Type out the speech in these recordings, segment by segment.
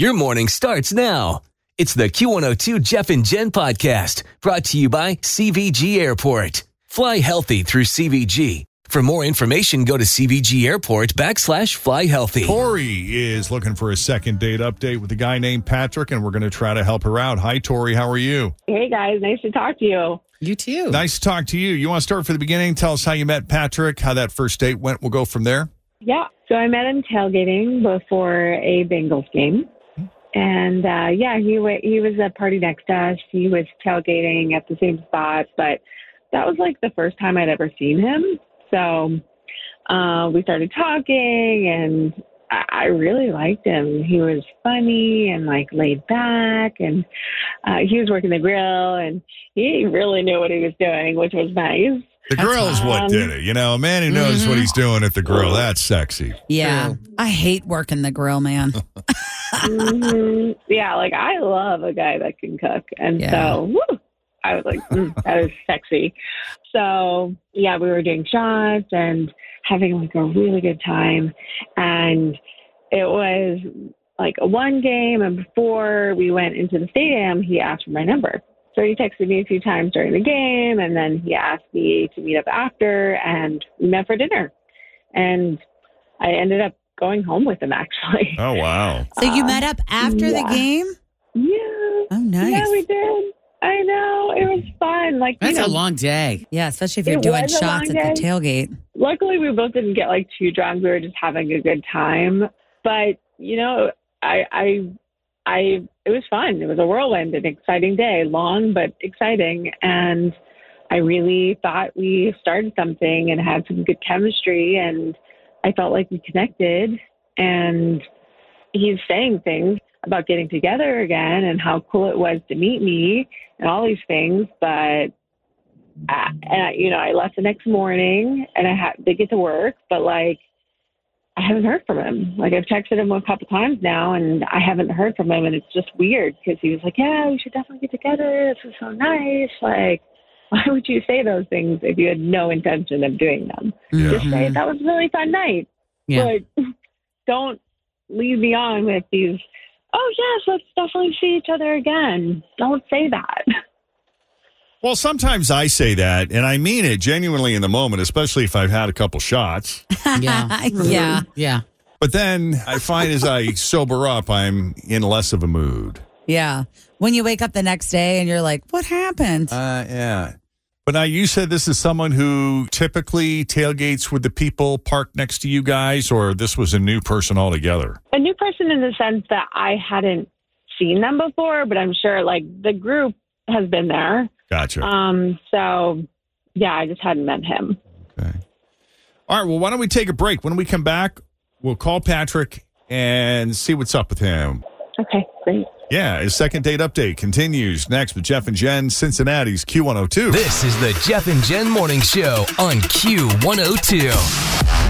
Your morning starts now. It's the Q102 Jeff and Jen podcast brought to you by CVG Airport. Fly healthy through CVG. For more information, go to CVG Airport backslash fly healthy. Tori is looking for a second date update with a guy named Patrick, and we're going to try to help her out. Hi, Tori. How are you? Hey guys, nice to talk to you. You too. Nice to talk to you. You want to start from the beginning? Tell us how you met Patrick, how that first date went. We'll go from there. Yeah, so I met him tailgating before a Bengals game, and uh, yeah, he wa- he was a party next to us. He was tailgating at the same spot, but that was like the first time I'd ever seen him. So uh, we started talking, and I, I really liked him. He was funny and like laid back, and uh, he was working the grill, and he really knew what he was doing, which was nice. The grill's what did it. You know, a man who knows what he's doing at the grill, that's sexy. Yeah. I hate working the grill, man. hmm Yeah, like I love a guy that can cook, and Yeah. so woo, I was like, mm, that is sexy. So yeah, we were doing shots and having like a really good time, and it was like a one game. And before we went into the stadium, he asked for my number. So he texted me a few times during the game, and then he asked me to meet up after, and we met for dinner. And I ended up going home with him actually. Oh, wow. So you met up after yeah. the game? Yeah. Oh, nice. Yeah, we did. I know. It was fun. Like you That's know, a long day. Yeah, especially if you're doing shots long at the tailgate. luckily we both didn't get like too drunk. We were just having a good time. But, you know, I I I it was fun. It was a whirlwind, an exciting day, long but exciting. And I really thought we started something and had some good chemistry and I felt like we connected and he's saying things about getting together again and how cool it was to meet me and all these things, but uh, and I, you know, I left the next morning and I had to get to work, but like I haven't heard from him. Like I've texted him a couple times now and I haven't heard from him and it's just weird because he was like, "Yeah, we should definitely get together. This is so nice." Like, why would you say those things if you had no intention of doing them? Yeah. Just say that was a really fun night, Yeah. but don't lead me on with these. Oh yes, let's definitely see each other again. Don't say that. Well, sometimes I say that, and I mean it genuinely in the moment, especially if I've had a couple shots. Yeah. yeah. Yeah. But then I find as I sober up, I'm in less of a mood. Yeah. When you wake up the next day and you're like, what happened? Uh, yeah. But now you said this is someone who typically tailgates with the people parked next to you guys, or this was a new person altogether? a new person in the sense that I hadn't seen them before, but I'm sure like the group has been there. Gotcha. Um, so yeah, I just hadn't met him. Okay. All right. Well, why don't we take a break? When we come back, we'll call Patrick and see what's up with him. Okay, great. Yeah, his second date update continues next with Jeff and Jen, Cincinnati's Q102. This is the Jeff and Jen Morning Show on Q102.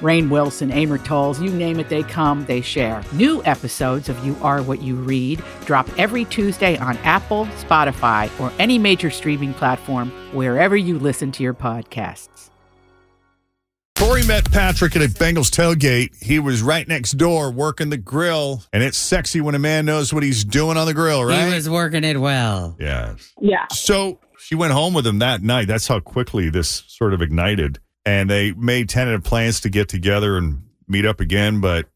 Rainn Wilson, Amor Towles, you name it, they come, they share. New episodes of You Are What You Read drop every Tuesday on Apple, Spotify, or any major streaming platform wherever you listen to your podcasts. Corey met Patrick at a Bengals tailgate. He was right next door working the grill, and it's sexy when a man knows what he's doing on the grill, right? He was working it well. yes. Yeah. So she went home with him that night. That's how quickly this sort of ignited. And they made tentative plans to get together and meet up again, but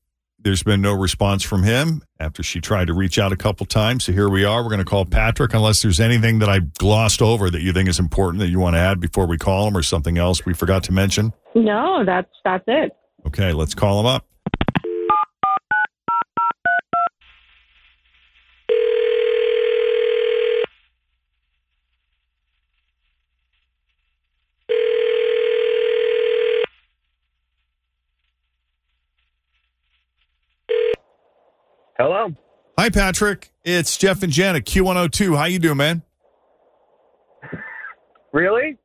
there's been no response from him after she tried to reach out a couple times. So here we are. We're going to call Patrick unless there's anything that I glossed over that you think is important that you want to add before we call him or something else we forgot to mention. No, that's that's it. Okay, let's call him up. Hi, Patrick. It's Jeff and Jen at Q102. How you doing, man? Really?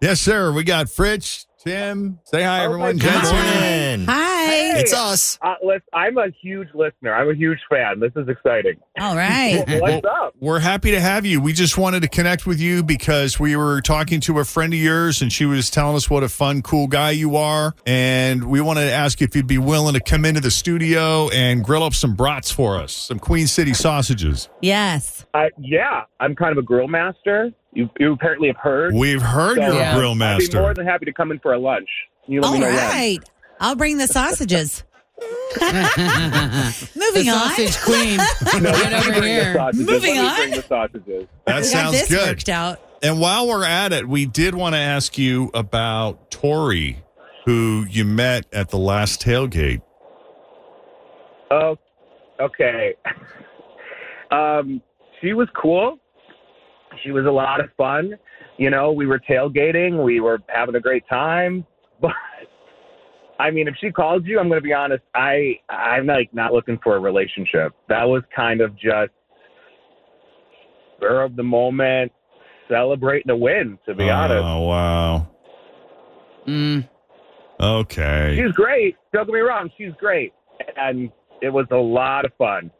Yes, sir. We got Fritch, Tim. Say hi, Oh, everyone. my Jen's God. here. Hi. Hey. us. Uh, listen, I'm a huge listener. I'm a huge fan. This is exciting. All right. What's up? We're happy to have you. We just wanted to connect with you because we were talking to a friend of yours and she was telling us what a fun, cool guy you are. And we wanted to ask you if you'd be willing to come into the studio and grill up some brats for us, some Queen City sausages. Yes. Uh, yeah, I'm kind of a grill master. You, you apparently have heard. We've heard So, you're Yeah. a grill master. I'd be more than happy to come in for a lunch. You let All me know when. right. I'll bring the sausages. Moving the on. sausage queen. No, Get you over bring the here. sausages. Moving Let me on. Bring the sausages. that we got sounds this good. worked out. And while we're at it, we did want to ask you about Tori, who you met at the last tailgate. Oh, okay. um, she was cool. She was a lot of fun. You know, we were tailgating. We were having a great time. But I mean, if she calls you, I'm going to be honest. I I'm like not looking for a relationship. That was kind of just spur of the moment, celebrating a win. To be honest, Oh, wow. Mm. Okay. she's great. Don't get me wrong, she's great, and it was a lot of fun.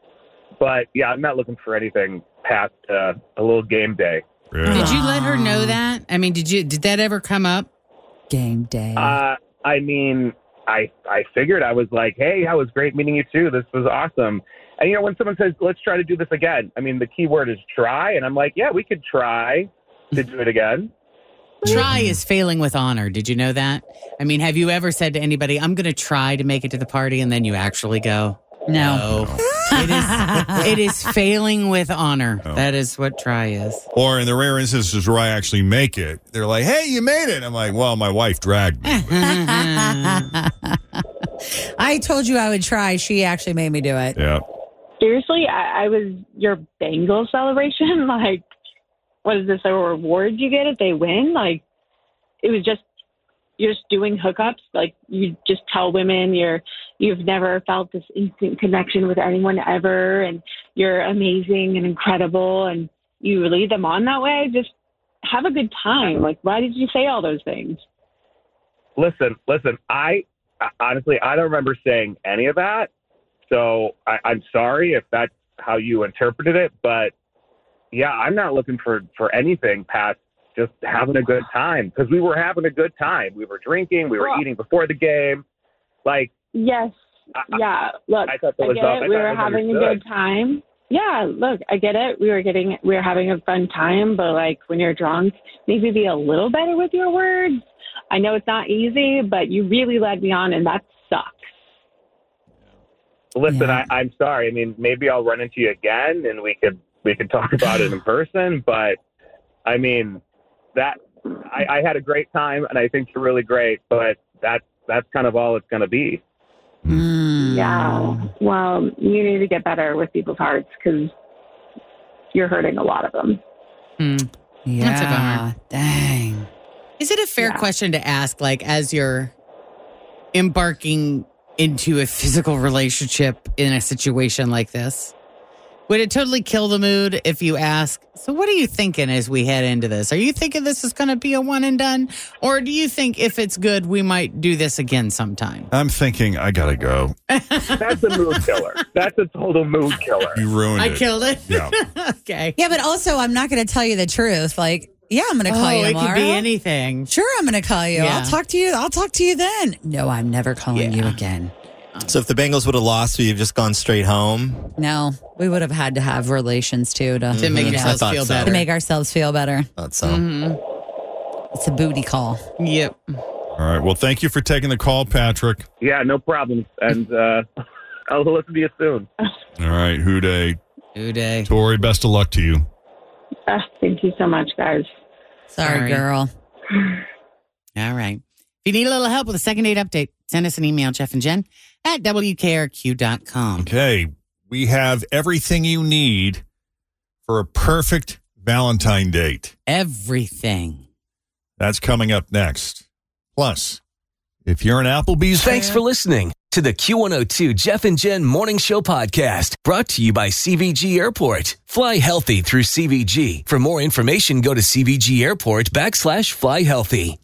But yeah, I'm not looking for anything past uh, a little game day. Really? Did you let her know that? I mean, did you? Did that ever come up? Game day. Uh, I mean, I I figured I was like, hey, that was great meeting you too. This was awesome. And you know, when someone says, let's try to do this again, I mean, the key word is try, and I'm like, yeah, we could try to do it again. Try is failing with honor. Did you know that? I mean, have you ever said to anybody, "I'm going to try to make it to the party," and then you actually go? No. No. it is. It is failing with honor. Oh. That is what try is. Or in the rare instances where I actually make it, they're like, hey, you made it. I'm like, well, my wife dragged me. I told you I would try. She actually made me do it. yeah. Seriously, I, I was your Bengal celebration. Like, what is this? A reward you get if they win? Like, it was just you're just doing hookups. Like, you just tell women you're you've never felt this instant connection with anyone ever, and you're amazing and incredible, and you lead them on that way. Just have a good time. Like, why did you say all those things? Listen, listen. I honestly, I don't remember saying any of that. So I, I'm sorry if that's how you interpreted it, but yeah, I'm not looking for for anything past just having a good time because we were having a good time. We were drinking, we were Well- eating before the game. Like, Yes. I- I- Yeah. Look, I thought that I get up. I it. We were it was having a good time. Yeah, look, I get it. We were getting, we were having a fun time, but like when you're drunk, maybe be a little better with your words. I know it's not easy, but you really led me on, and that sucks. listen, Yeah. I, I'm sorry. I mean, maybe I'll run into you again, and we could we could talk about it in person. But I mean, that I, I had a great time, and I think you're really great. But that's that's kind of all it's going to be. Mm. Yeah. Well, you need to get better with people's hearts because you're hurting a lot of them. Mm. Yeah. That's a bummer. Dang. Is it a fair Yeah. question to ask, like, as you're embarking into a physical relationship in a situation like this? Would it totally kill the mood if you ask, So, what are you thinking as we head into this? Are you thinking this is going to be a one and done? Or do you think if it's good, we might do this again sometime? I'm thinking I gotta go. That's a mood killer. That's a total mood killer. You ruined I it. I killed it. Yeah. okay. Yeah, but also, I'm not going to tell you the truth. Like, yeah, I'm going to call oh, you it tomorrow. could be anything. Sure, I'm going to call you. Yeah. I'll talk to you. I'll talk to you then. No, I'm never calling you again. So if the Bengals would have lost, would you have just gone straight home? No, we would have had to have relations too to, To make you know, yourselves feel so. better. to make ourselves feel better. Thought so. Mm-hmm. It's a booty call. Yep. All right. Well, thank you for taking the call, Patrick. Yeah, no problem. And uh, I'll listen to you soon. All right. Who Dey? Good day. Tori, best of luck to you. Ah, thank you so much, guys. Sorry, Sorry. girl. All right. If you need a little help with a second date update, send us an email, Jeff and Jen at WKRQ.com. Okay. We have everything you need for a perfect Valentine date. Everything. That's coming up next. Plus, if you're an Applebee's Thanks fan, for listening to the Q102 Jeff and Jen Morning Show podcast brought to you by CVG Airport. Fly healthy through CVG. For more information, go to CVG Airport backslash fly healthy.